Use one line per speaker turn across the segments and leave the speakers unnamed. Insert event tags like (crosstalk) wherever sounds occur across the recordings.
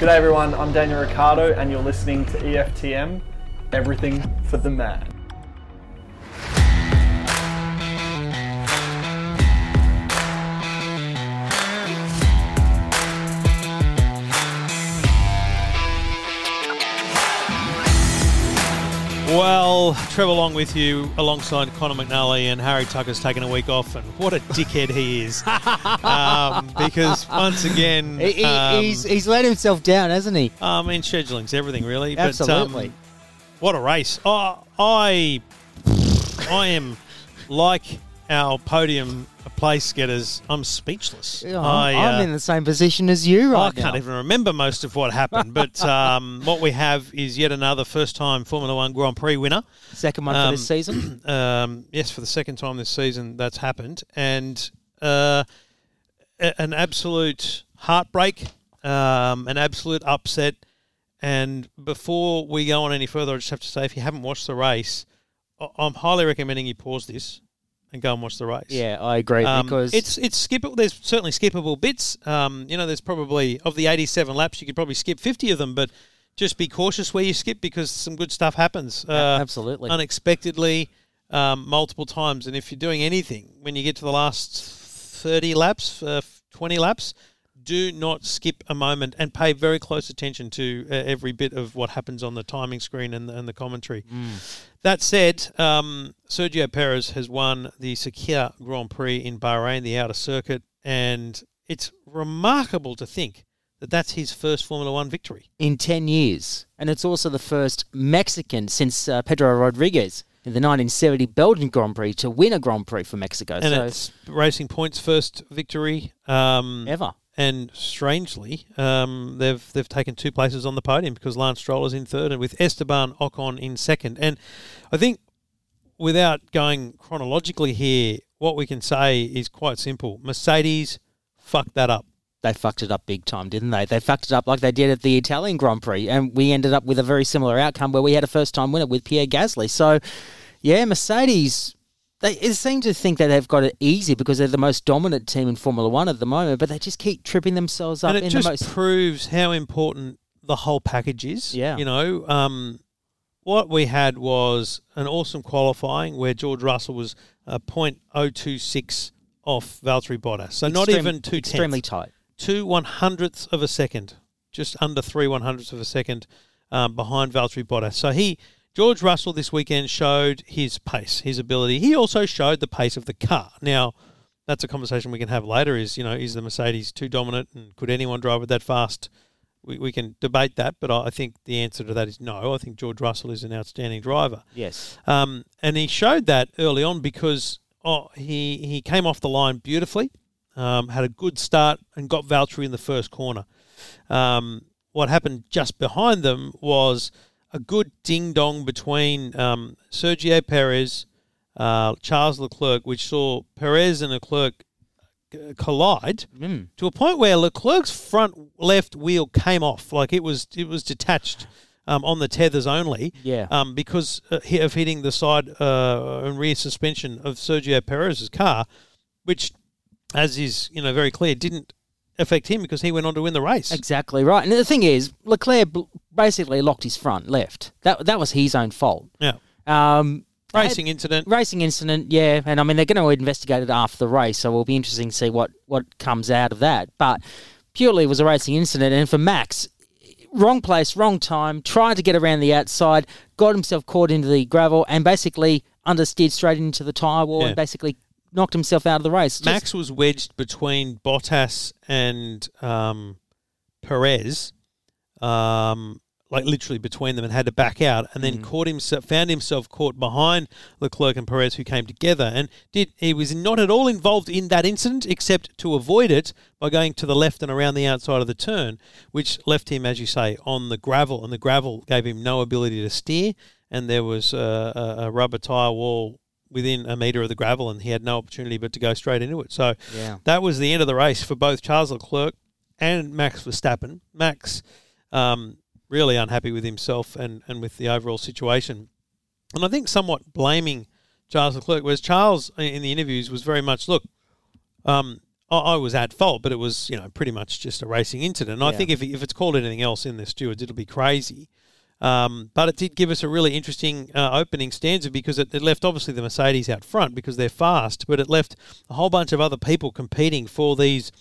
G'day everyone, I'm Daniel Ricciardo and you're listening to EFTM, everything for the man.
Well, Trevor Long with you alongside Conor McNally and Harry Tucker's taken a week off, and what a dickhead he is. (laughs) um, because once again,
He, he-
um,
he's he's let himself down, hasn't he?
I mean, scheduling's everything, really.
Absolutely.
But, um, what a race! Oh, I, I am like our podium place getters. I'm speechless.
Yeah,
I,
I'm, I'm
uh,
in the same position as you right
I can't even remember most of what happened, but (laughs) um, what we have is yet another first-time Formula One Grand Prix winner.
Second one for
Um,
this season. (clears throat)
Um, yes, for the second time this season, that's happened, and uh, a- an absolute heartbreak, um, an absolute upset. And before we go on any further, I just have to say, if you haven't watched the race, I- I'm highly recommending you pause this and go and watch the race.
Yeah, I agree
Um,
because
it's it's skippable. There's certainly skippable bits. Um, you know, there's probably of the 87 laps, you could probably skip 50 of them, but just be cautious where you skip because some good stuff happens. Uh,
absolutely.
unexpectedly, um, multiple times. And if you're doing anything when you get to the last 30 laps, uh, 20 laps, do not skip a moment and pay very close attention to uh, every bit of what happens on the timing screen and the, and the commentary. That said, um, Sergio Perez has won the Sakhir Grand Prix in Bahrain, the outer circuit, and it's remarkable to think that that's his first Formula One victory.
in 10 years. And it's also the first Mexican since uh, Pedro Rodriguez in the 1970 Belgian Grand Prix to win a Grand Prix for Mexico.
And
so
it's Racing Point's first victory. Um,
ever.
And strangely, um, they've they've taken two places on the podium because Lance Stroll is in third, and with Esteban Ocon in second. And I think, without going chronologically here, what we can say is quite simple: Mercedes fucked that up.
They fucked it up big time, didn't they? They fucked it up like they did at the Italian Grand Prix, and we ended up with a very similar outcome where we had a first time winner with Pierre Gasly. So, yeah, Mercedes. They seem to think that they've got it easy because they're the most dominant team in Formula One at the moment, but they just keep tripping themselves up
and it
in
just
the most.
proves how important the whole package is.
Yeah.
you know, um, what we had was an awesome qualifying where George Russell was a point oh two six off Valtteri Bottas, so not even two
extremely
tenths.
tight.
two one hundredths of a second, just under three one hundredths of a second um, behind Valtteri Bottas. So he, George Russell, this weekend showed his pace, his ability. He also showed the pace of the car. Now, that's a conversation we can have later. Is you know, is the Mercedes too dominant, and could anyone drive it that fast? We, we can debate that, but I think the answer to that is no. I think George Russell is an outstanding driver.
Yes.
Um, and he showed that early on because oh, he, he came off the line beautifully, um, had a good start, and got Valtteri in the first corner. Um, what happened just behind them was a good ding dong between um, Sergio Perez, uh, Charles Leclerc, which saw Perez and Leclerc uh, collide
Mm.
to a point where Leclerc's front left wheel came off, like it was it was detached um, on the tethers only.
Yeah.
Um, because uh, of hitting the side uh, and rear suspension of Sergio Perez's car, which, as is you know very clear, didn't affect him because he went on to win the race.
Exactly right. And the thing is, Leclerc basically locked his front left. That that was his own fault.
Yeah.
Um,
Racing incident.
racing incident, yeah. And I mean, they're going to investigate it after the race, so it'll be interesting to see what what comes out of that. But purely, it was a racing incident, and for Max. Wrong place, wrong time, tried to get around the outside, got himself caught into the gravel, and basically understeered straight into the tyre wall
Yeah.
and basically knocked himself out of the race. Just-
Max was wedged between Bottas and um, Perez, um, like literally between them, and had to back out, and then caught himself, found himself caught behind Leclerc and Perez, who came together, and did he was not at all involved in that incident, except to avoid it by going to the left and around the outside of the turn, which left him, as you say, on the gravel, and the gravel gave him no ability to steer, and there was a, a, a rubber tire wall within a metre of the gravel, and he had no opportunity but to go straight into it. So
Yeah.
that was the end of the race for both Charles Leclerc and Max Verstappen. Max um, really unhappy with himself and, and with the overall situation. And I think somewhat blaming Charles Leclerc, whereas Charles in the interviews was very much, look, um, I, was at fault, but it was you know pretty much just a racing incident. And I think if if it's called anything else in the stewards, it'll be crazy. Um, but it did give us a really interesting uh, opening stanza because it, it left obviously the Mercedes out front because they're fast, but it left a whole bunch of other people competing for these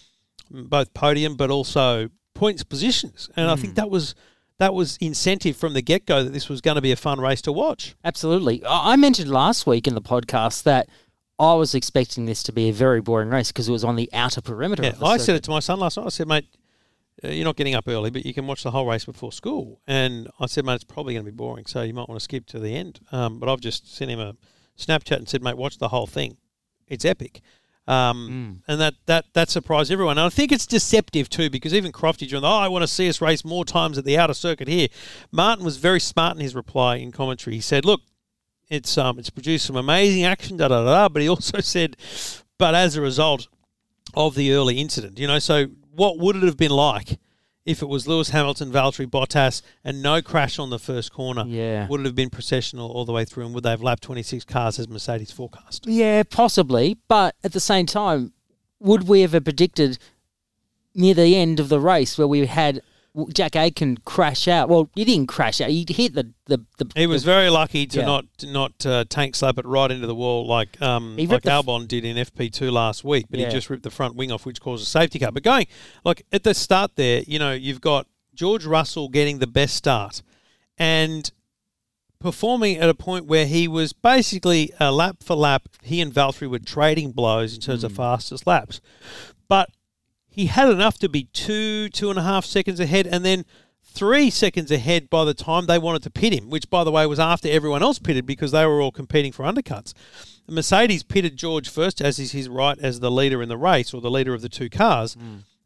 mm, both podium but also points positions, and I think that was that was incentive from the get go that this was going to be a fun race to watch.
Absolutely. I mentioned last week in the podcast that I was expecting this to be a very boring race because it was on the outer perimeter.
Yeah,
of the
I said it to my son last night. I said, mate, you're not getting up early, but you can watch the whole race before school. And I said, mate, it's probably going to be boring, so you might want to skip to the end. Um, but I've just sent him a Snapchat and said, mate, watch the whole thing. It's epic. Um, And that, that that surprised everyone. And I think it's deceptive too, because even Crofty joined, oh, I want to see us race more times at the outer circuit here. Martin was very smart in his reply in commentary. He said, look, it's um, it's produced some amazing action, da da da. da," But he also (laughs) said, but as a result of the early incident, you know, so what would it have been like if it was Lewis Hamilton, Valtteri Bottas, and no crash on the first corner?
Yeah.
would it have been processional all the way through, and would they have lapped twenty six cars as Mercedes forecast?
Yeah, possibly. But at the same time, would we have predicted near the end of the race where we had Jack Aitken crash out? Well, he didn't crash out. He hit the the. the
He was
the-
very lucky to
Yeah.
not not uh, tank slap it right into the wall like um, like
the f-
Albon did in FP two last week, but
Yeah.
he just ripped the front wing off, which caused a safety car. But going like at the start there, you know, you've got George Russell getting the best start and performing at a point where he was basically a lap for lap. He and Valtteri were trading blows in terms of fastest laps, but he had enough to be two, two and a half seconds ahead, and then three seconds ahead by the time they wanted to pit him, which, by the way, was after everyone else pitted because they were all competing for undercuts. The Mercedes pitted George first, as is his right as the leader in the race or the leader of the two cars.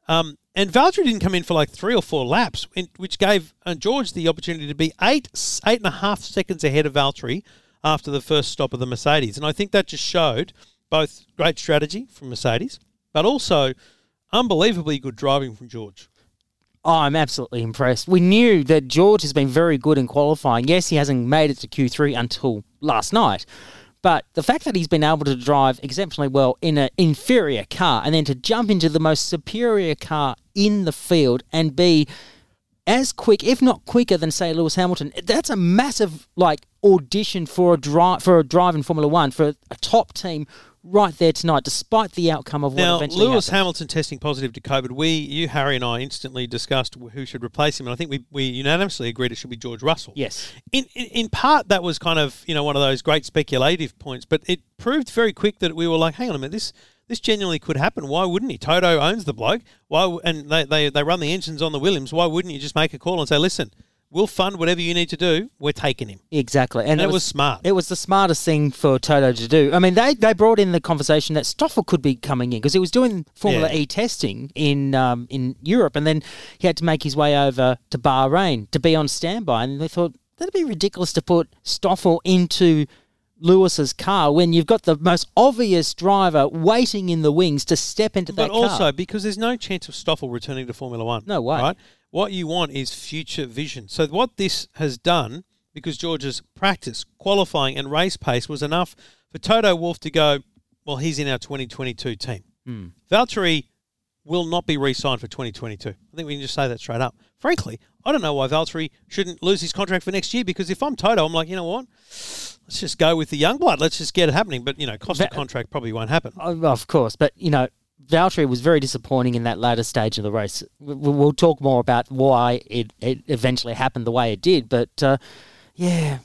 Um, and Valtteri didn't come in for like three or four laps, which gave uh, George the opportunity to be eight, eight and a half seconds ahead of Valtteri after the first stop of the Mercedes. And I think that just showed both great strategy from Mercedes, but also unbelievably good driving from George.
Oh, I'm absolutely impressed. We knew that George has been very good in qualifying. Yes, he hasn't made it to Q3 until last night. But the fact that he's been able to drive exceptionally well in an inferior car and then to jump into the most superior car in the field and be as quick, if not quicker, than say Lewis Hamilton, that's a massive like audition for a drive for a drive in Formula One for a top team right there tonight, despite the outcome of what
Now,
eventually
Lewis
happened.
Hamilton testing positive to COVID. We, you, Harry, and I instantly discussed who should replace him, and I think we, we unanimously agreed it should be George Russell.
Yes.
In, in in part, that was kind of you know one of those great speculative points, but it proved very quick that we were like, hang on a minute, this this genuinely could happen. Why wouldn't he? Toto owns the bloke. Why? And they, they they run the engines on the Williams. Why wouldn't you just make a call and say, listen, we'll fund whatever you need to do. We're taking him.
Exactly,
And it was smart.
It was the smartest thing for Toto to do. I mean, they, they brought in the conversation that Stoffel could be coming in because he was doing Formula
Yeah.
E testing in um, in Europe, and then he had to make his way over to Bahrain to be on standby. And they thought that'd be ridiculous to put Stoffel into Lewis's car when you've got the most obvious driver waiting in the wings to step into
But
that car.
But also because there's no chance of Stoffel returning to Formula One.
No way.
Right? What you want is future vision. So what this has done, because George's practice, qualifying, and race pace was enough for Toto Wolff to go, well, he's in our 2022 team.
Hmm.
Valtteri will not be re-signed for 2022. I think we can just say that straight up. Frankly, I don't know why Valtteri shouldn't lose his contract for next year because if I'm Toto, I'm like, you know what? Let's just go with the young blood. Let's just get it happening. But, you know, cost of contract probably won't happen.
Oh, Of course, but you know, Valtteri was very disappointing in that latter stage of the race. We- We'll talk more about why it, it eventually happened the way it did, but uh, yeah,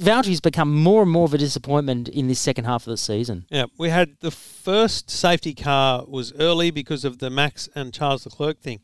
Valtteri's become more and more of a disappointment in this second half of the season.
Yeah, we had the first safety car was early because of the Max and Charles Leclerc thing.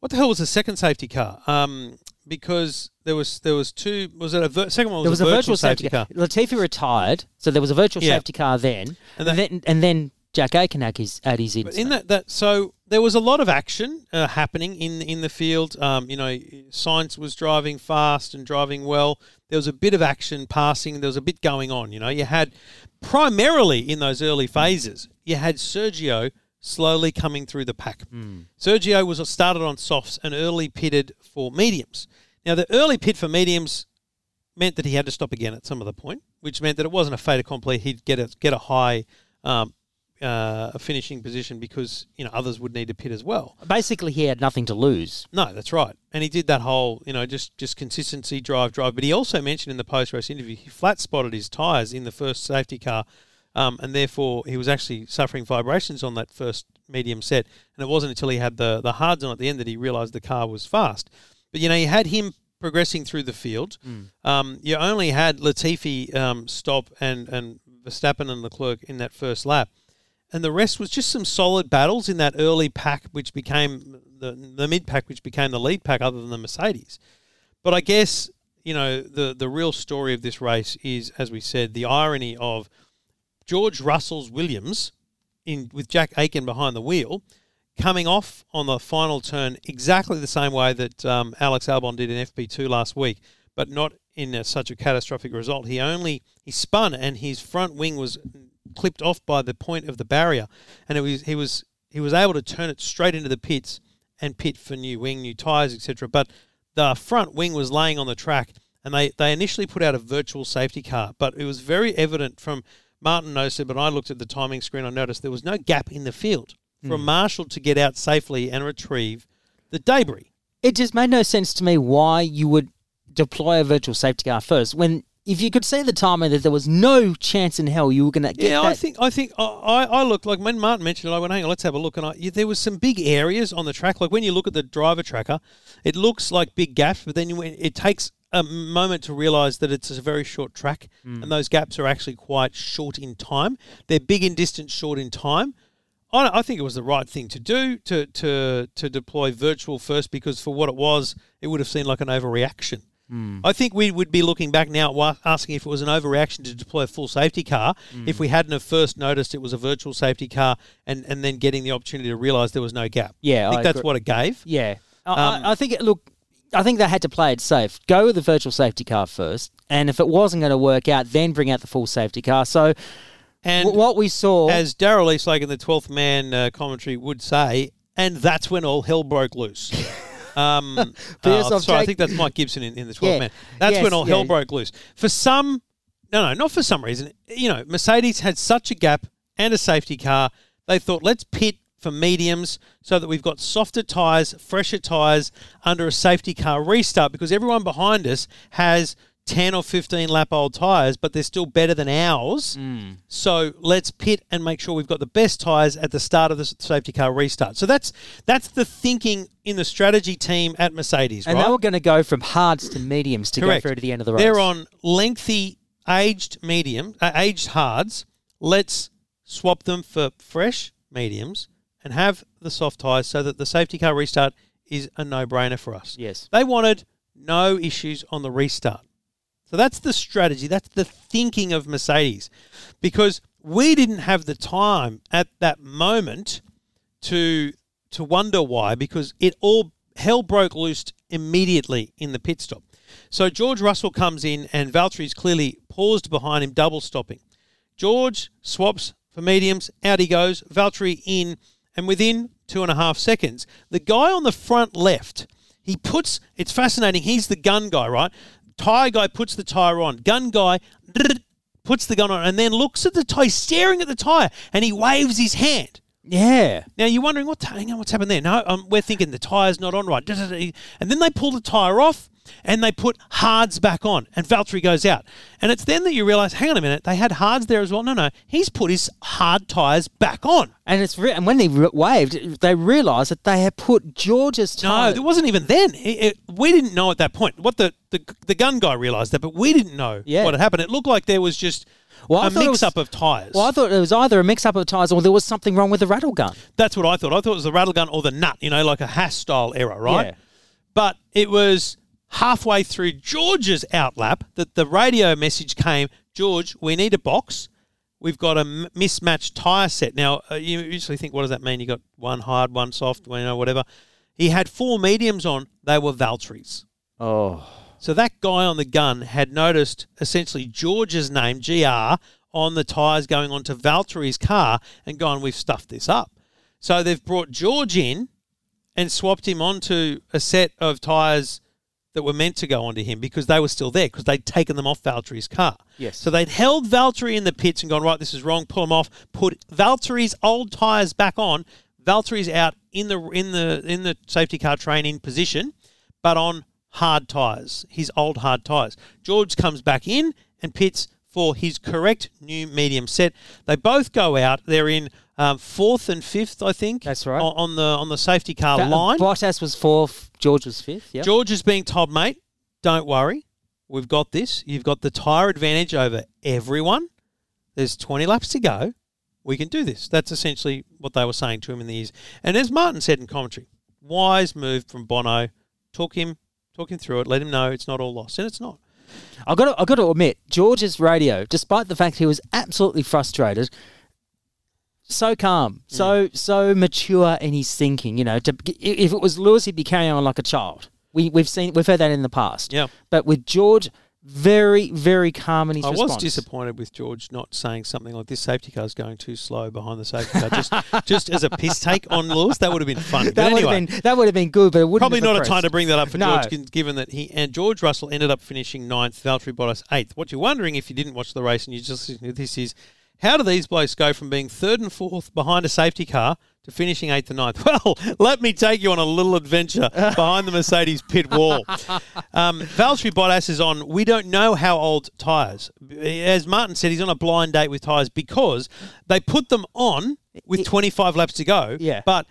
What the hell was the second safety car? Um, because there was there was two. Was it a vir- second one? Was
there was
a virtual,
virtual safety car. Latifi retired, so there was a virtual
Yeah.
safety car then,
And
and, then and then Jack Aitken had his at his
But in that, that so there was a lot of action uh, happening in in the field. Um, you know, Sainz was driving fast and driving well. There was a bit of action passing. There was a bit going on. You know, you had primarily in those early phases, you had Sergio slowly coming through the pack. Sergio was started on softs and early pitted for mediums. Now, the early pit for mediums meant that he had to stop again at some of the point, which meant that it wasn't a fait accompli. He'd get a get a high um, uh, a finishing position because you know others would need to pit as well.
Basically, he had nothing to lose.
No, that's right. And he did that whole, you know, just just consistency, drive, drive. But he also mentioned in the post race interview he flat spotted his tyres in the first safety car, um, and therefore he was actually suffering vibrations on that first medium set. And it wasn't until he had the the hards on at the end that he realised the car was fast. But you know, you had him progressing through the field. Um, you only had Latifi um, stop and and Verstappen and Leclerc in that first lap and the rest was just some solid battles in that early pack, which became the the mid pack, which became the lead pack, other than the Mercedes. But I guess you know the the real story of this race is, as we said, the irony of George Russell's Williams in with Jack Aitken behind the wheel. Coming off on the final turn exactly the same way that um, Alex Albon did in FP2 last week, but not in a, such a catastrophic result. He only he spun and his front wing was clipped off by the point of the barrier, and it was he was he was able to turn it straight into the pits and pit for new wing, new tyres, etc. But the front wing was laying on the track, and they they initially put out a virtual safety car, but it was very evident from Martin knows it, but I looked at the timing screen. I noticed there was no gap in the field for hmm. Marshall to get out safely and retrieve the debris.
It just made no sense to me why you would deploy a virtual safety car first when if you could see the timing that there was no chance in hell you were going to get
Yeah,
that.
I think I think I, I I looked like when Martin mentioned it, I went, hang on, let's have a look. And I, yeah, there was some big areas on the track. Like when you look at the driver tracker, it looks like big gaps, but then you, it takes a moment to realise that it's a very short track, mm. and those gaps are actually quite short in time. They're big in distance, short in time. I, I think it was the right thing to do to to to deploy virtual first because for what it was, it would have seemed like an overreaction. I think we would be looking back now asking if it was an overreaction to deploy a full safety car if we hadn't have first noticed it was a virtual safety car and, and then getting the opportunity to realise there was no gap.
Yeah,
I think
I
that's
agree.
what it gave.
Yeah, I,
Um,
I, I think it, look, I think they had to play it safe. Go with the virtual safety car first, and if it wasn't going to work out, then bring out the full safety car. So
And
w- what we saw,
as Daryl Eastlake in the 12th man uh, commentary would say, and that's when all hell broke loose. (laughs) Um, (laughs) uh, sorry, I think that's Mike Gibson in, in the 12th
Yeah.
man. That's
Yes,
when all
yeah.
hell broke loose. For some, no, no, not for some reason. You know, Mercedes had such a gap and a safety car. They thought, let's pit for mediums so that we've got softer tyres, fresher tyres under a safety car restart because everyone behind us has 10 or 15 lap old tyres, but they're still better than ours. So let's pit and make sure we've got the best tyres at the start of the safety car restart. So that's that's the thinking in the strategy team at Mercedes,
and
right?
they were going to go from hards to mediums to
Correct.
go through to the end of the race.
They're on lengthy aged medium, uh, aged hards. Let's swap them for fresh mediums and have the soft tyres so that the safety car restart is a no-brainer for us.
Yes.
They wanted no issues on the restart. So that's the strategy. That's the thinking of Mercedes. Because we didn't have the time at that moment to to wonder why, because it all hell broke loose immediately in the pit stop. So George Russell comes in and Valtteri's clearly paused behind him, double stopping. George swaps for mediums, out he goes, Valtteri in, and within two and a half seconds, the guy on the front left, he puts, it's fascinating, he's the gun guy, right? Tyre guy puts the tyre on, gun guy puts the gun on, and then looks at the tyre, staring at the tyre, and he waves his hand.
yeah.
Now you're wondering what hang on, what's happened there? No, um, we're thinking the tire's not on right. And then they pull the tire off and they put hards back on, and Valtteri goes out. And it's then that you realise, hang on a minute, they had hards there as well. No, no, he's put his hard tires back on.
And it's re- and when they re- waved, they realised that they had put George's
No, it wasn't even then. It- it- we didn't know at that point. What the, the the gun guy realised that, but we didn't know
Yeah.
what had happened. It looked like there was just
Well, I
a
thought it
mix
was-
up of tires.
well, I thought it was either a mix-up of tyres or there was something wrong with the rattle gun.
That's what I thought. I thought it was the rattle gun or the nut, you know, like a Haas style error, right?
Yeah.
But it was halfway through George's outlap that the radio message came George, we need a box. We've got a m- mismatched tyre set. Now, uh, you usually think, what does that mean? You got one hard, one soft, you know, whatever. He had four mediums on. They were Valtteri's.
Oh.
So that guy on the gun had noticed essentially George's name, GR, on the tyres going onto Valtteri's car and gone, we've stuffed this up. So they've brought George in and swapped him onto a set of tyres that were meant to go onto him because they were still there because they'd taken them off Valtteri's car.
Yes.
So they'd held Valtteri in the pits and gone, right, this is wrong, pull them off, put Valtteri's old tyres back on. Valtteri's out in the in the in the safety car train in position, but on hard tyres, his old hard tyres. George comes back in and pits for his correct new medium set. They both go out. They're in um, fourth and fifth, I think.
That's right.
On, on the on the safety car
That-
line.
Bottas was fourth, George was fifth. Yeah.
George is being told, mate, don't worry. We've got this. You've got the tyre advantage over everyone. There's 20 laps to go. We can do this. That's essentially what they were saying to him in the ears. And as Martin said in commentary, wise move from Bono. Took him, talk him through it, let him know it's not all lost. And it's not.
I got to, I got to admit, George's radio, despite the fact he was absolutely frustrated, so calm, mm. so so mature in his thinking. You know, to, if it was Lewis, he'd be carrying on like a child. We we've seen we've heard that in the past.
Yeah.
But with George, very very calm in his
I
response.
was disappointed with George not saying something like this safety car's going too slow behind the safety car. Just, (laughs) just as a piss take on Lewis, that would have been. But
That would
anyway,
have been that would have been good, but it wouldn't
Probably not a time to bring that up for
No.
George, given that he and George Russell ended up finishing ninth, Valtteri Bottas eighth. What you're wondering if you didn't watch the race and you just this is, how do these blokes go from being third and fourth behind a safety car to finishing eighth and ninth? (laughs) Well, let me take you on a little adventure (laughs) behind the Mercedes pit wall. Um, Valtteri Bottas is on. We don't know how old tyres. As Martin said, he's on a blind date with tyres because they put them on with 25 laps to go.
Yeah.
but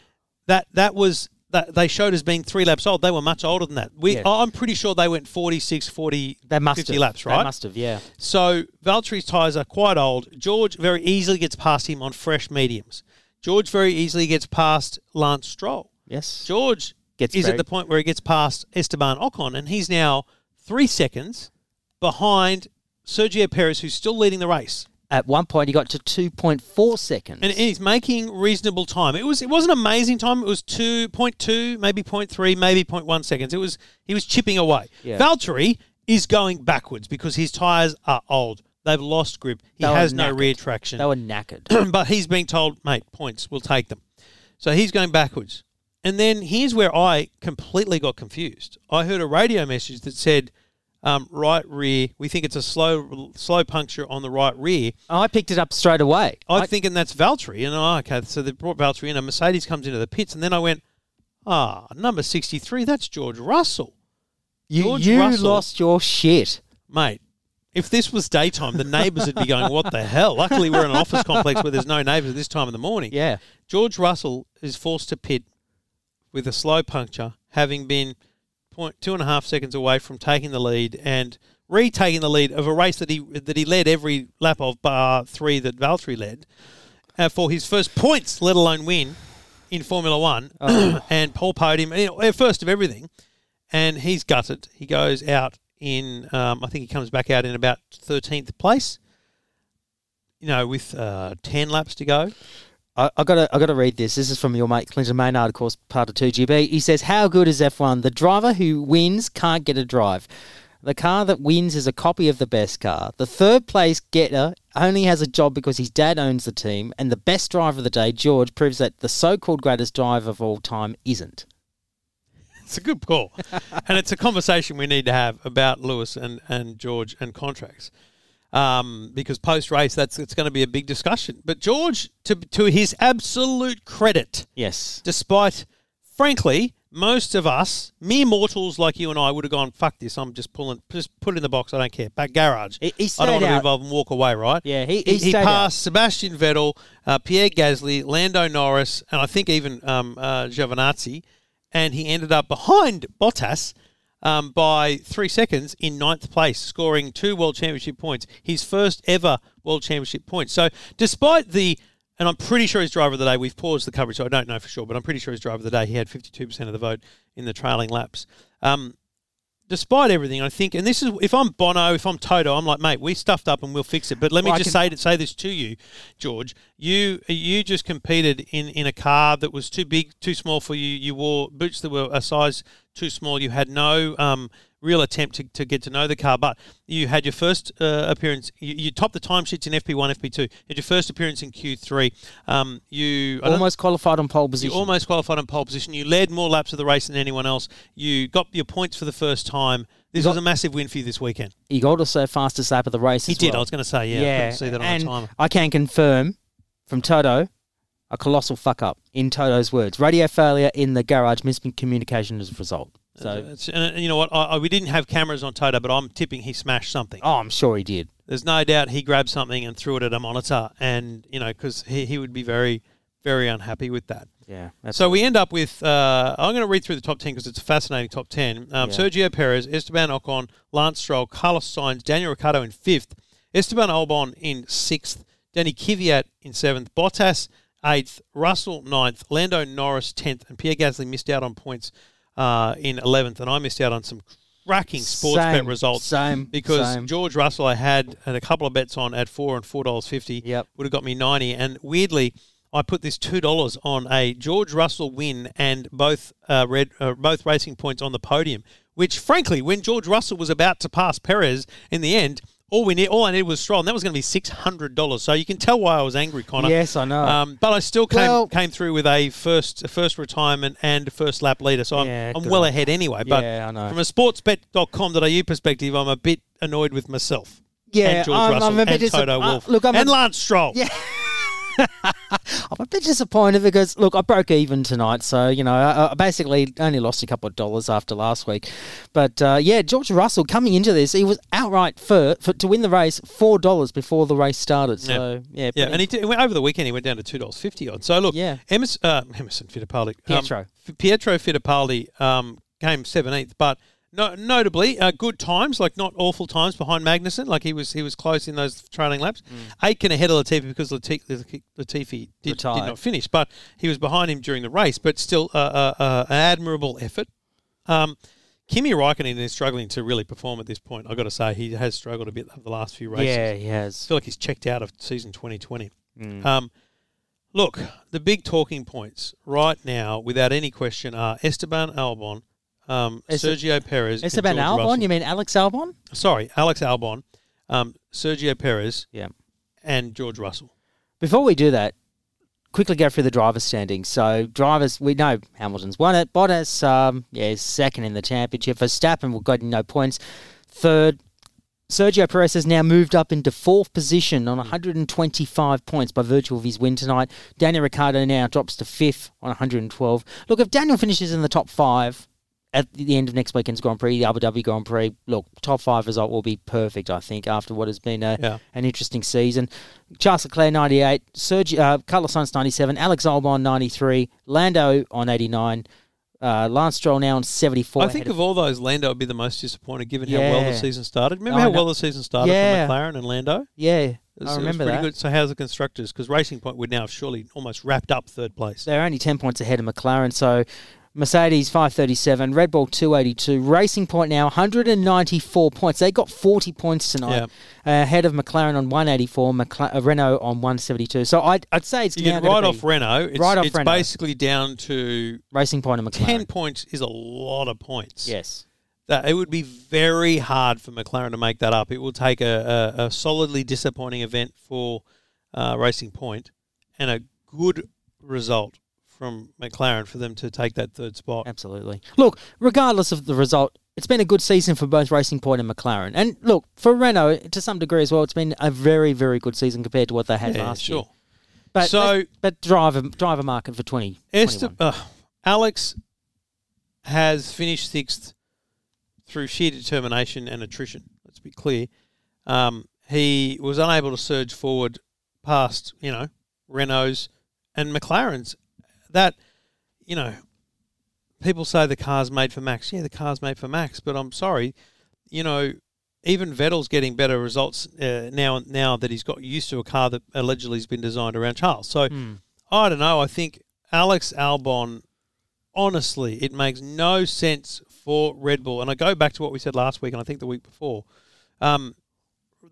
that that was that they showed as being three laps old. They were much older than that. We,
Yeah.
I'm pretty sure they went 46, 40,
They must
50
have.
laps,
They
right?
must have. Yeah.
So Valtteri's tyres are quite old. George very easily gets past him on fresh mediums. George very easily gets past Lance Stroll.
Yes.
George
Gets
is
very-
at the point where he gets past Esteban Ocon, and he's now three seconds behind Sergio Perez, who's still leading the race.
At one point, he got to two point four seconds.
and he's making reasonable time. It was it wasn't amazing time. It was two point two, maybe 0.3, maybe 0.1 seconds. It was he was chipping away.
Yeah.
Valtteri is going backwards because his tires are old. They've lost grip. He
They
has no rear traction.
they were knackered. (clears throat)
but he's being told, mate, points, we'll take them. So he's going backwards. And then here's where I completely got confused. I heard a radio message that said, um, right rear, we think it's a slow slow puncture on the right rear.
I picked it up straight away.
I'm
I-
thinking that's Valtteri, and oh, okay, so they brought Valtteri in, and Mercedes comes into the pits, and then I went, ah, number 63, that's George Russell.
you
George
you
Russell-
lost your shit.
Mate, if this was daytime, the neighbours would be going, what the hell? Luckily, we're in an office complex where there's no neighbours at this time in the morning.
Yeah.
George Russell is forced to pit with a slow puncture, having been point two and a half seconds away from taking the lead and retaking the lead of a race that he that he led every lap of bar three that Valtteri led uh, for his first points, let alone win in Formula One (clears throat) and pole podium, you know, first of everything. And he's gutted. He goes out in, um, I think he comes back out in about thirteenth place. You know, with uh, ten laps to go.
I, I gotta, I gotta read this. This is from your mate Clinton Maynard, of course, part of 2GB. He says, "How good is F1? The driver who wins can't get a drive. The car that wins is a copy of the best car. The third place getter only has a job because his dad owns the team, and the best driver of the day, George, proves that the so-called greatest driver of all time isn't."
It's a good call. (laughs) and it's a conversation we need to have about Lewis and, and George and contracts. Um, because post race, that's it's going to be a big discussion. But George, to, to his absolute credit,
Yes.
despite, frankly, most of us, mere mortals like you and I, would have gone, fuck this, I'm just pulling, just put it in the box, I don't care. Back garage.
He- he
I don't want to be involved and walk away, right?
Yeah, he-
he,
he out.
passed Sebastian Vettel, uh, Pierre Gasly, Lando Norris, and I think even um, uh, Giovinazzi, and he ended up behind Bottas um, by three seconds in ninth place, scoring two World Championship points, his first ever World Championship points. So, despite the, and I'm pretty sure he's driver of the day. We've paused the coverage, so I don't know for sure, but I'm pretty sure he's driver of the day. He had 52% of the vote in the trailing laps. Um, despite everything, I think, and this is if I'm Bono, if I'm Toto, I'm like, mate, we stuffed up and we'll fix it. But let me
Well,
just say to say this to you, George. You you just competed in, in a car that was too big, too small for you. You wore boots that were a size too small. You had no um, real attempt to, to get to know the car. But you had your first uh, appearance. You, you topped the timesheets in FP1, FP2. You had your first appearance in Q3. Um, you
Almost qualified on pole position.
you almost qualified on pole position. You led more laps of the race than anyone else. You got your points for the first time. This
got-
was a massive win for you this weekend.
he got also fastest lap of the race.
He did.
well.
I was going to say, yeah, I see that on
and
the timer.
I can confirm from Toto, a colossal fuck up in Toto's words. Radio failure in the garage, miscommunication as a result. So,
and uh, you know what? I, I, we didn't have cameras on Toto, but I'm tipping he smashed something.
oh, I'm sure he did.
There's no doubt he grabbed something and threw it at a monitor, and you know because he, he would be very, very unhappy with that.
Yeah.
So we end up with. Uh, I'm going to read through the top ten because it's a fascinating top ten. Um,
Yeah.
Sergio Perez, Esteban Ocon, Lance Stroll, Carlos Sainz, Daniel Ricciardo in fifth, Esteban Albon in sixth, Danny Kvyat in seventh, Bottas eighth, Russell ninth, Lando Norris tenth, and Pierre Gasly missed out on points uh, in eleventh, and I missed out on some cracking sports bet results
same,
because
same.
George Russell I had and a couple of bets on at four and four dollars fifty.
Yep.
would have got me ninety, and weirdly. I put this two dollars on a George Russell win and both uh, red uh, both racing points on the podium. Which, frankly, when George Russell was about to pass Perez in the end, all we need, all I needed was Stroll, and that was going to be six hundred dollars. So you can tell why I was angry, Conor.
Yes, I know.
Um, but I still came
Well-
came through with a first a first retirement and first lap leader, so I'm,
Yeah,
I'm well ahead anyway. But
Yeah, I know.
from a sportsbet.com.au perspective, I'm a bit annoyed with myself.
Yeah,
and George
I'm-
Russell
I'm a bit
and Toto
disapp- uh, look, I'm a-
and Lance Stroll.
Yeah. (laughs) I'm a bit disappointed because look, I broke even tonight, so you know I, I basically only lost a couple of dollars after last week. But uh, yeah, George Russell coming into this, he was outright for, for to win the race four dollars before the race started. So yeah,
Yeah,
pretty-
and he did, went over the weekend. He went down to two dollars fifty odd. So look,
Yeah.
Emerson, uh, Emerson Fittipaldi, um,
Pietro.
F- Pietro Fittipaldi um, came seventeenth, but no, notably uh, good times, like not awful times behind Magnussen. Like he was he was close in those trailing laps.
Mm.
Aitken ahead of Latifi because Latifi, Latifi did, did not finish, but he was behind him during the race. But still, uh, uh, uh, an admirable effort. Um, Kimi Raikkonen is struggling to really perform at this point. I've got to say he has struggled a bit over the last few races.
yeah, he
I
has.
feel like he's checked out of season 2020.
Mm.
Um, look, the big talking points right now, without any question, are Esteban Albon, um, Sergio Perez, and
Esteban
George
Albon?
Russell.
You mean Alex Albon?
Sorry, Alex Albon, um, Sergio Perez,
Yeah.
and George Russell.
Before we do that, quickly go through the drivers' standings. So drivers, we know Hamilton's won it. Bottas, um, yeah, is second in the championship. Verstappen, we've got no points. Third. Sergio Perez has now moved up into fourth position on 125 points by virtue of his win tonight. Daniel Ricciardo now drops to fifth on 112. Look, if Daniel finishes in the top five at the end of next weekend's Grand Prix, the Abu Dhabi Grand Prix, look, top five result will be perfect, I think, after what has been a,
Yeah.
an interesting season. Charles Leclerc 98, Sergio, uh, Carlos Sainz 97, Alex Albon 93, Lando on 89, uh, Lance Stroll now on 74.
I think
ahead
of all those, Lando would be the most disappointed given how well the season started. Remember
I
how well the season started
Yeah.
for McLaren and Lando?
yeah,
It was-
I remember
pretty
that.
good. So how's the constructors? Because Racing Point would now have surely almost wrapped up third place.
They're only 10 points ahead of McLaren. So Mercedes 537, Red Bull 282, Racing Point now 194 points. They got 40 points tonight, uh, ahead of McLaren on 184, McLaren, uh, Renault on 172. So I'd, I'd say it's
You
now
right off Renault. It's,
Right off
it's
Renault.
basically down to
Racing Point and McLaren.
10 points is a lot of points.
Yes.
That it would be very hard for McLaren to make that up. It will take a, a, a solidly disappointing event for uh, Racing Point and a good result from McLaren for them to take that third spot.
Absolutely. Look, regardless of the result, it's been a good season for both Racing Point and McLaren. And look, for Renault, to some degree as well, it's been a very, very good season compared to what they had
Yeah,
last
sure.
year. But
So-
but driver driver market for 20.
Esther,
21.
uh, Alex has finished sixth through sheer determination and attrition. Let's be clear. Um, he was unable to surge forward past, you know, Renault's and McLaren's. That, you know, people say the car's made for Max. Yeah, the car's made for Max, but I'm sorry, you know, even Vettel's getting better results uh, now. Now that he's got used to a car that allegedly has been designed around Charles. So
Hmm.
I don't know. I think Alex Albon, honestly, it makes no sense for Red Bull. And I go back to what we said last week, and I think the week before. Um,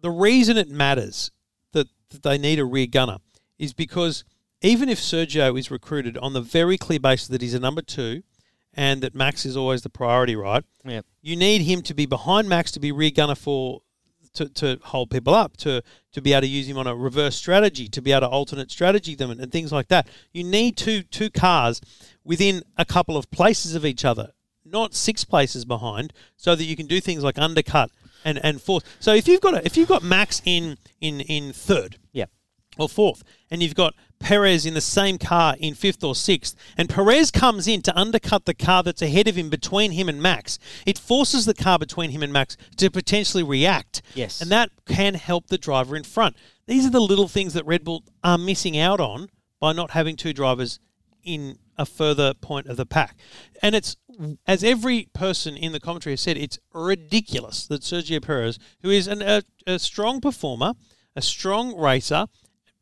the reason it matters that, that they need a rear gunner is because even if Sergio is recruited on the very clear basis that he's a number two and that Max is always the priority, right?
Yeah.
You need him to be behind Max to be rear gunner for to, to hold people up, to to be able to use him on a reverse strategy, to be able to alternate strategy them and, and things like that. You need two two cars within a couple of places of each other, not six places behind, so that you can do things like undercut and and fourth. So if you've got a, if you've got Max in in in third,
Yeah.
or fourth, and you've got Perez in the same car in fifth or sixth, and Perez comes in to undercut the car that's ahead of him between him and Max. It forces the car between him and Max to potentially react.
Yes.
And that can help the driver in front. These are the little things that Red Bull are missing out on by not having two drivers in a further point of the pack. And it's, as every person in the commentary has said, it's ridiculous that Sergio Perez, who is an, a, a strong performer, a strong racer,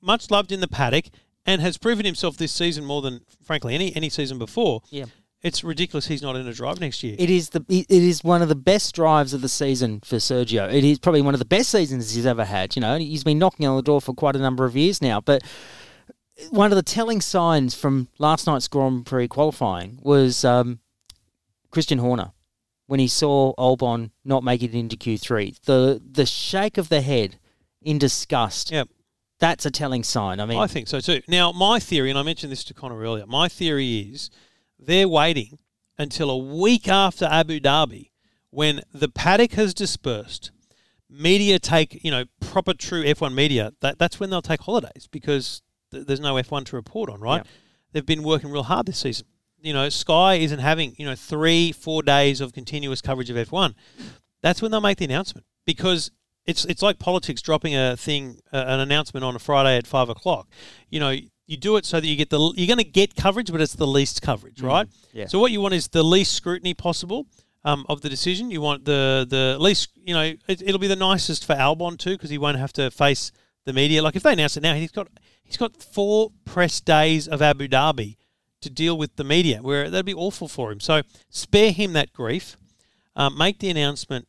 much loved in the paddock, and has proven himself this season more than, frankly, any, any season before.
Yeah.
It's ridiculous he's not in a drive next year.
It is the it is one of the best drives of the season for Sergio. It is probably one of the best seasons he's ever had. You know, he's been knocking on the door for quite a number of years now. But one of the telling signs from last night's Grand Prix qualifying was um, Christian Horner when he saw Albon not make it into Q three. The the shake of the head in disgust.
Yep.
That's a telling sign. I mean,
I think so too. Now, my theory, and I mentioned this to Conor earlier, my theory is they're waiting until a week after Abu Dhabi when the paddock has dispersed. Media take, you know, proper true F1 media, that, that's when they'll take holidays because th- there's no F1 to report on, right?
Yeah.
They've been working real hard this season. You know, Sky isn't having, you know, three, four days of continuous coverage of F1. That's when they'll make the announcement because it's it's like politics dropping a thing, uh, an announcement on a Friday at five o'clock. You know, you do it so that you get the you're going to get coverage, but it's the least coverage, right?
yeah.
So what you want is the least scrutiny possible um, of the decision. You want the the least, you know, it, it'll be the nicest for Albon too because he won't have to face the media. Like if they announce it now, he's got he's got four press days of Abu Dhabi to deal with the media, where that'd be awful for him. So spare him that grief. Um, make the announcement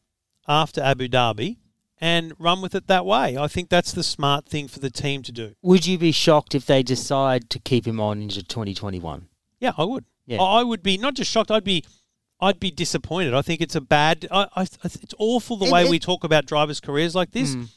after Abu Dhabi and run with it that way. I think that's the smart thing for the team to do.
would you be shocked if they decide to keep him on into 2021?
Yeah, I would.
Yeah.
I would be not just shocked. I'd be, I'd be disappointed. I think it's a bad. I, I, it's awful the
It-
way
it-
we talk about drivers' careers like this.
Mm.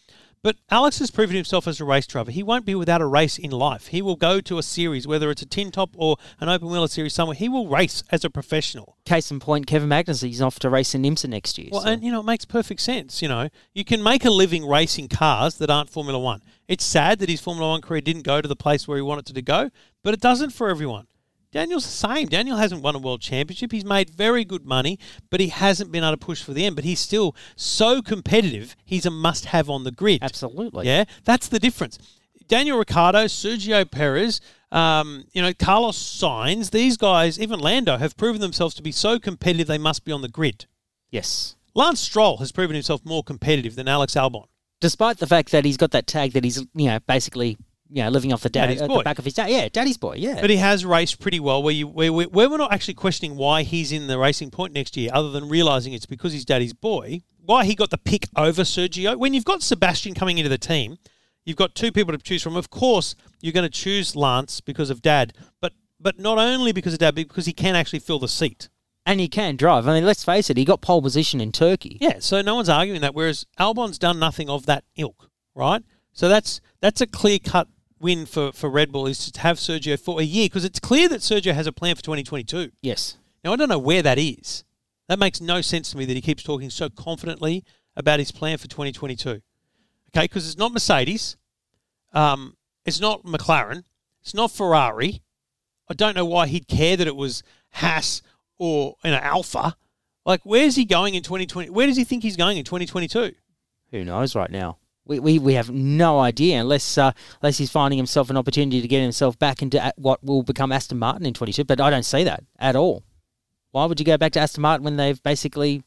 But Alex has proven himself as a race driver. He won't be without a race in life. He will go to a series, whether it's a tin top or an open wheeler series somewhere. He will race as a professional.
Case in point, Kevin Magnussen, he's off to race in IMSA next year.
Well,
so-
and you know, it makes perfect sense. You know, you can make a living racing cars that aren't Formula One. It's sad that his Formula One career didn't go to the place where he wanted it to go, but it doesn't for everyone. Daniel's the same. Daniel hasn't won a world championship. He's made very good money, but he hasn't been able to push for the end. But he's still so competitive. He's a must-have on the grid.
Absolutely.
Yeah, that's the difference. Daniel Ricciardo, Sergio Perez, um, you know, Carlos Sainz, these guys, even Lando, have proven themselves to be so competitive they must be on the grid.
Yes.
Lance Stroll has proven himself more competitive than Alex Albon.
Despite the fact that he's got that tag that he's, you know, basically, you know, living off the dad,
Daddy's uh,
at
boy.
the back of his dad. Yeah, daddy's boy. Yeah.
But he has raced pretty well. Where you where, we- where we're not actually questioning why he's in the racing point next year, other than realizing it's because he's daddy's boy. Why he got the pick over Sergio? When you've got Sebastian coming into the team, you've got two people to choose from. Of course, you're going to choose Lance because of dad, but but not only because of dad, but because he can actually fill the seat.
and he can drive. I mean, let's face it, he got pole position in Turkey.
Yeah, so no one's arguing that. Whereas Albon's done nothing of that ilk, right? So that's that's a clear cut win for, for Red Bull is to have Sergio for a year because it's clear that Sergio has a plan for 2022.
Yes.
Now I don't know where that is. That makes no sense to me that he keeps talking so confidently about his plan for 2022. Okay, because it's not Mercedes, um, it's not McLaren, it's not Ferrari. I don't know why he'd care that it was Haas or you know Alpha. Like, where's he going in 2020? Where does he think he's going in 2022?
Who knows right now? We, we, we have no idea unless uh, unless he's finding himself an opportunity to get himself back into what will become Aston Martin in 22. But I don't see that at all. Why would you go back to Aston Martin when they've basically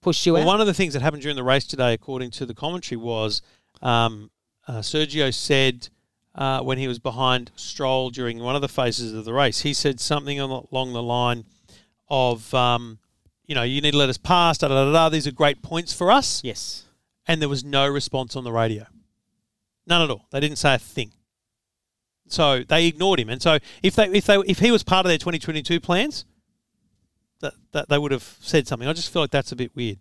pushed you
Well,
out?
one of the things that happened during the race today, according to the commentary, was um, uh, Sergio said uh, when he was behind Stroll during one of the phases of the race, he said something along the line of, um, you know, you need to let us pass, da da da da. These are great points for us.
yes.
And there was no response on the radio. None at all. They didn't say a thing. So they ignored him. And so if they if they if he was part of their 2022 plans, that, that they would have said something. I just feel like that's a bit weird.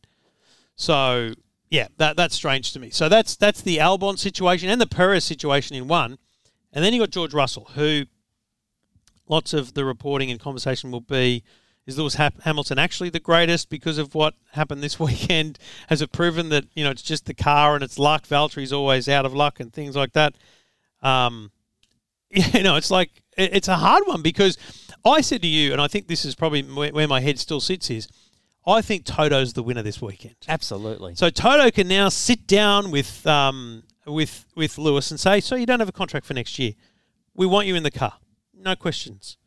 So yeah, that that's strange to me. So that's that's the Albon situation and the Perez situation in one, and then you got George Russell, who lots of the reporting and conversation will be. Is Lewis Hamilton actually the greatest because of what happened this (laughs) weekend? Has it proven that you know it's just the car and it's luck? Valtteri's always out of luck and things like that. Um, (laughs) you know, it's like it's a hard one because I said to you, and I think this is probably where my head still sits is I think Toto's the winner this weekend.
Absolutely.
So Toto can now sit down with um, with with Lewis and say, "So you don't have a contract for next year. We want you in the car, no questions.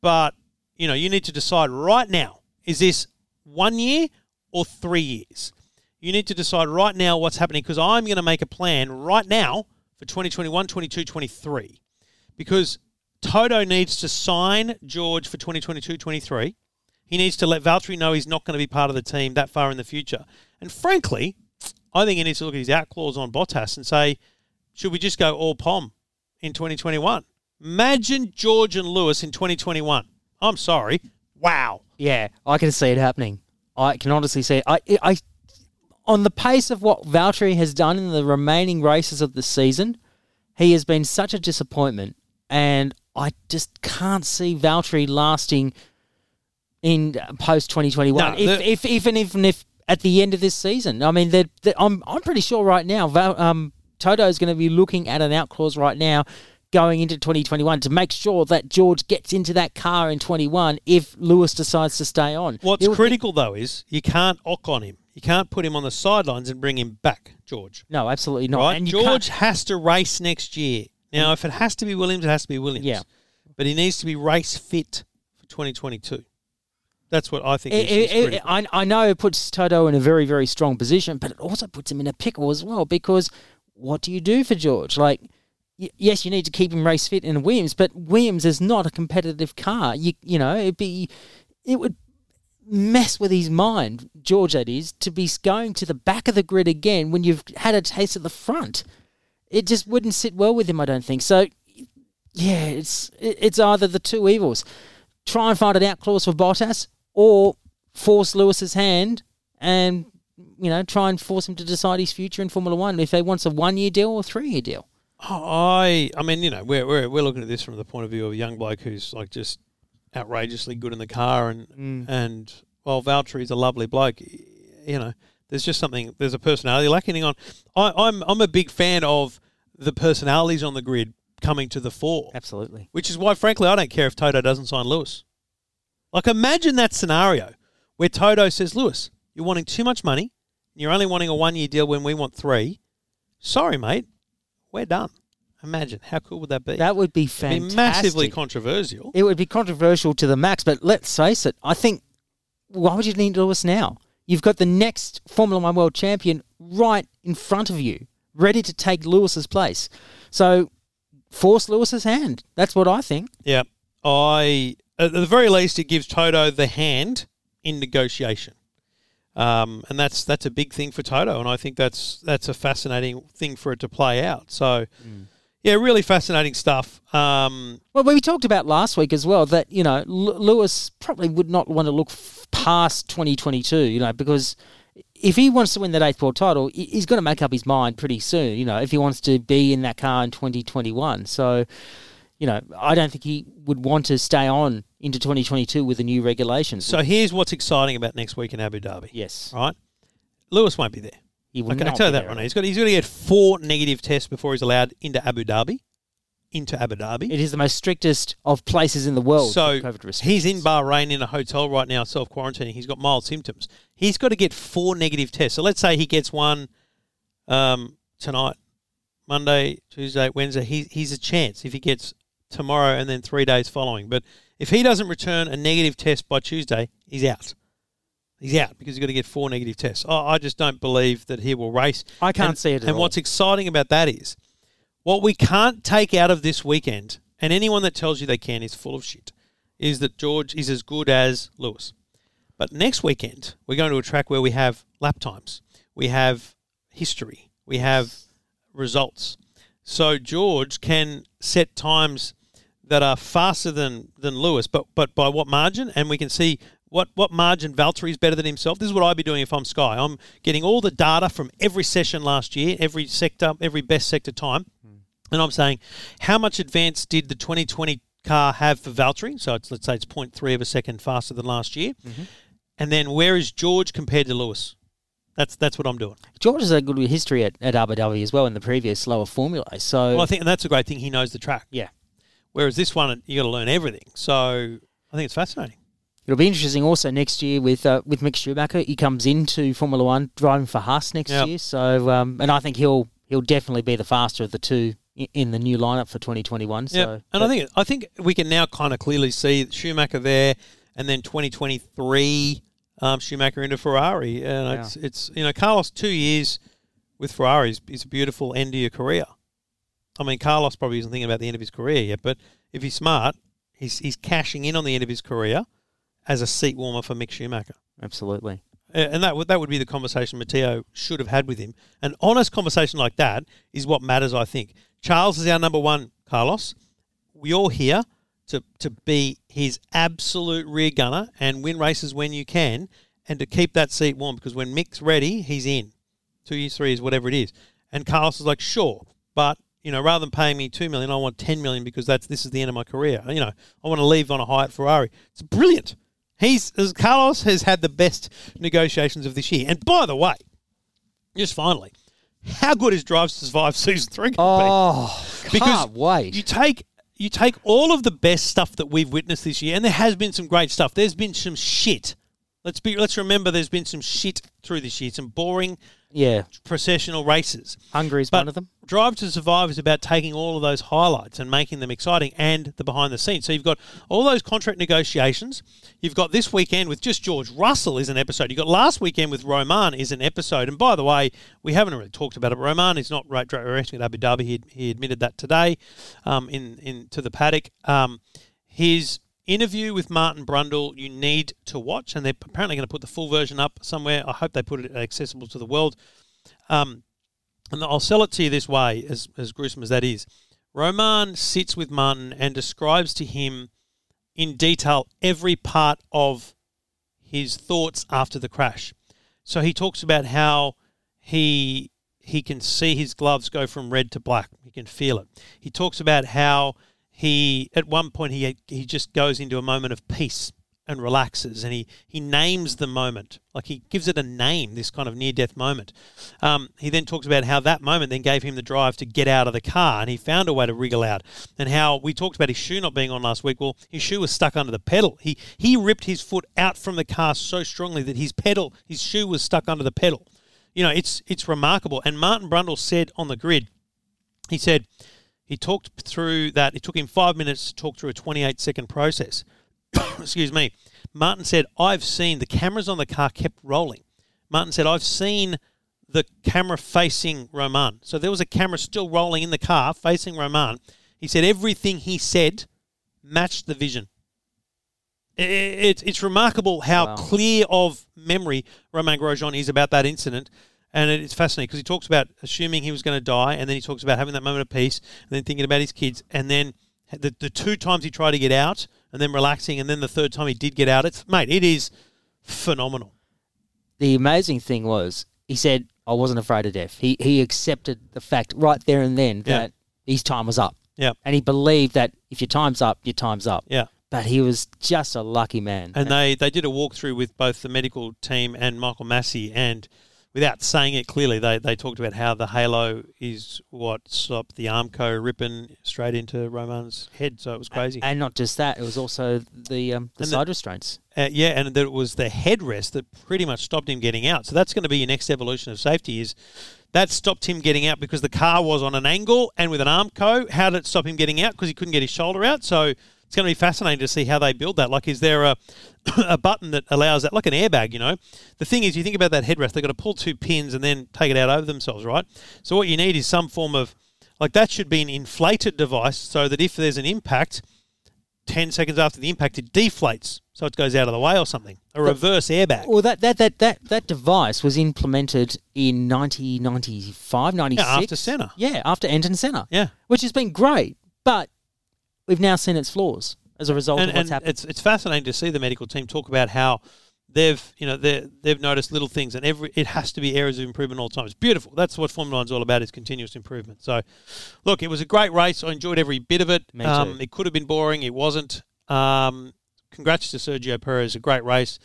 But you know, you need to decide right now: is this one year or three years? You need to decide right now what's happening because I'm going to make a plan right now for 2021, 22, 23 because Toto needs to sign George for 2022 23. He needs to let Valtteri know he's not going to be part of the team that far in the future. And frankly, I think he needs to look at his out clause on Bottas and say, should we just go all POM in 2021? Imagine George and Lewis in 2021. I'm sorry. Wow.
Yeah, I can see it happening. I can honestly see it. I, I, on the pace of what Valtteri has done in the remaining races of the season, he has been such a disappointment and I just can't see Valtteri lasting in post 2021. No, if, if, even even if at the end of this season, I mean, they're, they're, I'm I'm pretty sure right now, Val, um, Toto is going to be looking at an out clause right now. Going into 2021 to make sure that George gets into that car in 21 if Lewis decides to stay on.
What's critical be- though is you can't ock on him. You can't put him on the sidelines and bring him back, George.
No, absolutely not.
Right? And George has to race next year. Now, if it has to be Williams, it has to be Williams.
Yeah.
But he needs to be race fit for 2022. That's what I think. It, it,
it, I, I know it puts Toto in a very, very strong position, but it also puts him in a pickle as well because what do you do for George? Like, yes, you need to keep him race fit in Williams, but Williams is not a competitive car. You you know it'd be it would mess with his mind, George. That is to be going to the back of the grid again when you've had a taste of the front it just wouldn't sit well with him. I don't think so. Yeah, it's it's either the two evils: try and find an out clause for Bottas, or force Lewis's hand and you know try and force him to decide his future in Formula One if he wants a one-year deal or three-year deal.
I I mean, you know, we're, we're we're looking at this from the point of view of a young bloke who's like just outrageously good in the car, and mm. and while Valtteri's a lovely bloke, you know, there's just something. There's a personality lacking on. I, I'm I'm a big fan of the personalities on the grid coming to the fore.
Absolutely.
Which is why, frankly, I don't care if Toto doesn't sign Lewis. Like, imagine that scenario where Toto says, Lewis, you're wanting too much money. You're only wanting a one year deal when we want three. Sorry, mate. We're done. Imagine how cool would that be?
That would be fantastic.
Be massively controversial.
It would be controversial to the max, but let's face it. I think why would you need Lewis now? You've got the next Formula One world champion right in front of you ready to take Lewis's place. So force Lewis's hand. That's what I think.
Yeah. I at the very least it gives Toto the hand in negotiation. Um, and that's that's a big thing for Toto, and I think that's that's a fascinating thing for it to play out. So, mm. yeah, really fascinating stuff. Um,
well, we talked about last week as well that you know L- Lewis probably would not want to look f- past 2022, you know, because if he wants to win that eighth world title, he he's going to make up his mind pretty soon. You know, if he wants to be in that car in 2021. So, you know, I don't think he would want to stay on into 2022 with the new regulations.
So here's what's exciting about next week in Abu Dhabi.
Yes.
Right. Lewis won't be there.
He will
okay,
not
tell you
that
right now. He's got he's got to get four negative tests before he's allowed into Abu Dhabi into Abu Dhabi.
It is the most strictest of places in the world.
So he's in Bahrain in a hotel right now, self quarantining. He's got mild symptoms. He's got to get four negative tests. So let's say he gets one um, tonight, Monday, Tuesday, Wednesday. He, he's a chance if he gets tomorrow and then three days following. But if he doesn't return a negative test by Tuesday, he's out. He's out because he's got to get four negative tests. I, I just don't believe that he will race.
I can't
and,
see it.
and
all.
what's exciting about that is what we can't take out of this weekend, and anyone that tells you they can is full of shit, is that George is as good as Lewis. But next weekend, we're going to a track where we have lap times, we have history, we have results. So George can set times that are faster than, than Lewis, but but by what margin? And we can see what what margin Valtteri is better than himself. This is what I'd be doing if I'm Sky. I'm getting all the data from every session last year, every sector, every best sector time, hmm. and I'm saying how much advance did the 2020 car have for Valtteri? So it's, let's say it's 0.3 of a second faster than last year, mm-hmm. and then where is George compared to Lewis? That's that's what I'm doing.
George has a good history at, at Abu Dhabi as well in the previous lower formula. So
Well, I think and that's a great thing. He knows the track.
yeah,
Whereas this one, you got to learn everything. So I think it's fascinating.
it'll be interesting also next year with uh, with Mick Schumacher. He comes into Formula One driving for Haas next
Yep.
year. So um, and I think he'll he'll definitely be the faster of the two in the new lineup for 2021. So
Yeah, and I think I think we can now kind of clearly see Schumacher there, and then 2023 um, Schumacher into Ferrari, and it's it's you know Carlos two years with Ferrari is, is a beautiful end to your career. I mean, Carlos probably isn't thinking about the end of his career yet, but if he's smart, he's he's cashing in on the end of his career as a seat warmer for Mick Schumacher.
absolutely.
And that would that would be the conversation Matteo should have had with him. An honest conversation like that is what matters, I think. Charles is our number one, Carlos. We all here to to be his absolute rear gunner and win races when you can, and to keep that seat warm because when Mick's ready, he's in. Two years, three years, whatever it is. And Carlos is like, sure, but you know, rather than paying me two million, I want ten million because that's this is the end of my career. You know, I want to leave on a high at Ferrari. It's brilliant. He's as Carlos has had the best negotiations of this year. And by the way, just finally, how good is Drive to Survive (laughs) season three? Going to be?
Oh,
because
can't wait.
You take you take all of the best stuff that we've witnessed this year, and there has been some great stuff. There's been some shit. Let's be let's remember there's been some shit through this year, some boring
yeah,
processional races.
Hungary's
But
one of them.
Drive to Survive is about taking all of those highlights and making them exciting and the behind the scenes. So you've got all those contract negotiations. You've got this weekend with just George Russell is an episode. You've got last weekend with Romain is an episode. And by the way, we haven't really talked about it. Romain is not right racing at Abu Dhabi. He, he admitted that today um, in, in to the paddock. Um, his interview with Martin Brundle you need to watch, and they're apparently going to put the full version up somewhere. I hope they put it accessible to the world. Um, and I'll sell it to you this way, as, as gruesome as that is. Romain sits with Martin and describes to him in detail every part of his thoughts after the crash. So he talks about how he he can see his gloves go from red to black. He can feel it. He talks about how he at one point he he just goes into a moment of peace and relaxes and he he names the moment. Like he gives it a name this kind of near death moment. Um, he then talks about how that moment then gave him the drive to get out of the car and he found a way to wriggle out. And how we talked about his shoe not being on last week. Well his shoe was stuck under the pedal. He he ripped his foot out from the car so strongly that his pedal his shoe was stuck under the pedal. You know it's it's remarkable. And martin brundle said on the grid he said he talked through that. It took him five minutes to talk through a 28 second process. (coughs) Excuse me. Martin said, I've seen the cameras on the car kept rolling. Martin said, I've seen the camera facing Romain. So there was a camera still rolling in the car facing Romain. He said everything he said matched the vision. It's, it's remarkable how
Wow.
clear of memory Romain Grosjean is about that incident. And it's fascinating because he talks about assuming he was going to die, and then he talks about having that moment of peace, and then thinking about his kids, and then the, the two times he tried to get out, and then relaxing, and then the third time he did get out. It's mate, it is phenomenal.
the amazing thing was he said I wasn't afraid of death. He he accepted the fact right there and then
Yeah.
that his time was up.
Yeah.
And he believed that if your time's up, your time's up.
Yeah.
But he was just a lucky man.
And they, they did a walkthrough with both the medical team and Michael Masi, and without saying it clearly, they, they talked about how the halo is what stopped the Armco ripping straight into Romain's head. So it was crazy.
and not just that, it was also the um, the
And the-
side restraints.
Uh, yeah, and that it was the headrest that pretty much stopped him getting out. So that's going to be your next evolution of safety. Is that stopped him getting out because the car was on an angle and with an Armco? How did it stop him getting out? Because he couldn't get his shoulder out. So it's going to be fascinating to see how they build that. Like, is there a (coughs) a button that allows that, like an airbag? You know, the thing is, you think about that headrest. They've got to pull two pins and then take it out over themselves, right? So what you need is some form of like that should be an inflated device so that if there's an impact. 10 seconds after the impact, it deflates. So it goes out of the way or something. A reverse airbag.
Well, that, that, that, that, that device was implemented in 1995, 96.
Yeah, after Senna.
Yeah, after Ayrton Senna.
Yeah.
Which has been great, but we've now seen its flaws. as a result
and,
of what's
and
happened.
it's it's fascinating to see the medical team talk about how they've you know they they've noticed little things and every it has to be areas of improvement all the time. It's beautiful. That's what Formula One's all about is continuous improvement. So, look, it was a great race. I enjoyed every bit of it.
Me
Um,
too.
it could have been boring. It wasn't. Um, congrats to Sergio Perez. A great race.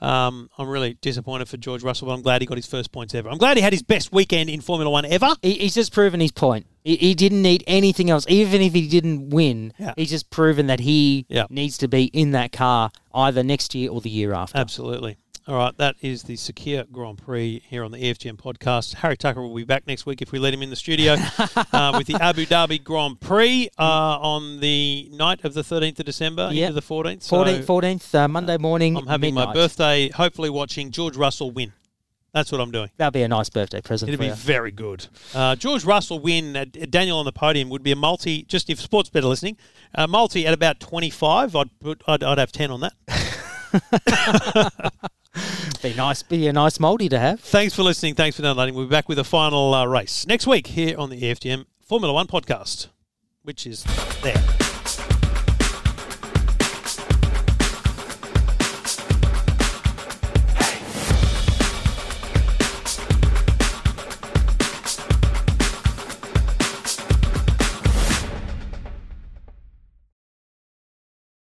Um, I'm really disappointed for George Russell, but I'm glad he got his first points ever. I'm glad he had his best weekend in Formula One ever.
He, he's just proven his point. He, he didn't need anything else. Even if he didn't win,
Yeah.
he's just proven that he
Yeah.
needs to be in that car either next year or the year after.
Absolutely. All right, that is the Sakhir Grand Prix here on the E EFTM podcast. Harry Tucker will be back next week if we let him in the studio (laughs) uh, with the Abu Dhabi Grand Prix uh, on the night of the 13th of December
Yep.
into the 14th. So
14th, 14th uh, Monday morning.
I'm having my
midnight.
birthday, hopefully watching George Russell win. That's what I'm doing.
That'll be a nice birthday present It'd
be
you.
very good. Uh, George Russell win, uh, Daniel on the podium would be a multi, just if sports better listening, a multi at about 25. I'd, put, I'd, I'd have 10 on that. (laughs)
Be nice. Be a nice multi to have.
Thanks for listening. Thanks for downloading. We'll be back with a final uh, race next week here on the EFTM Formula One podcast, which is there.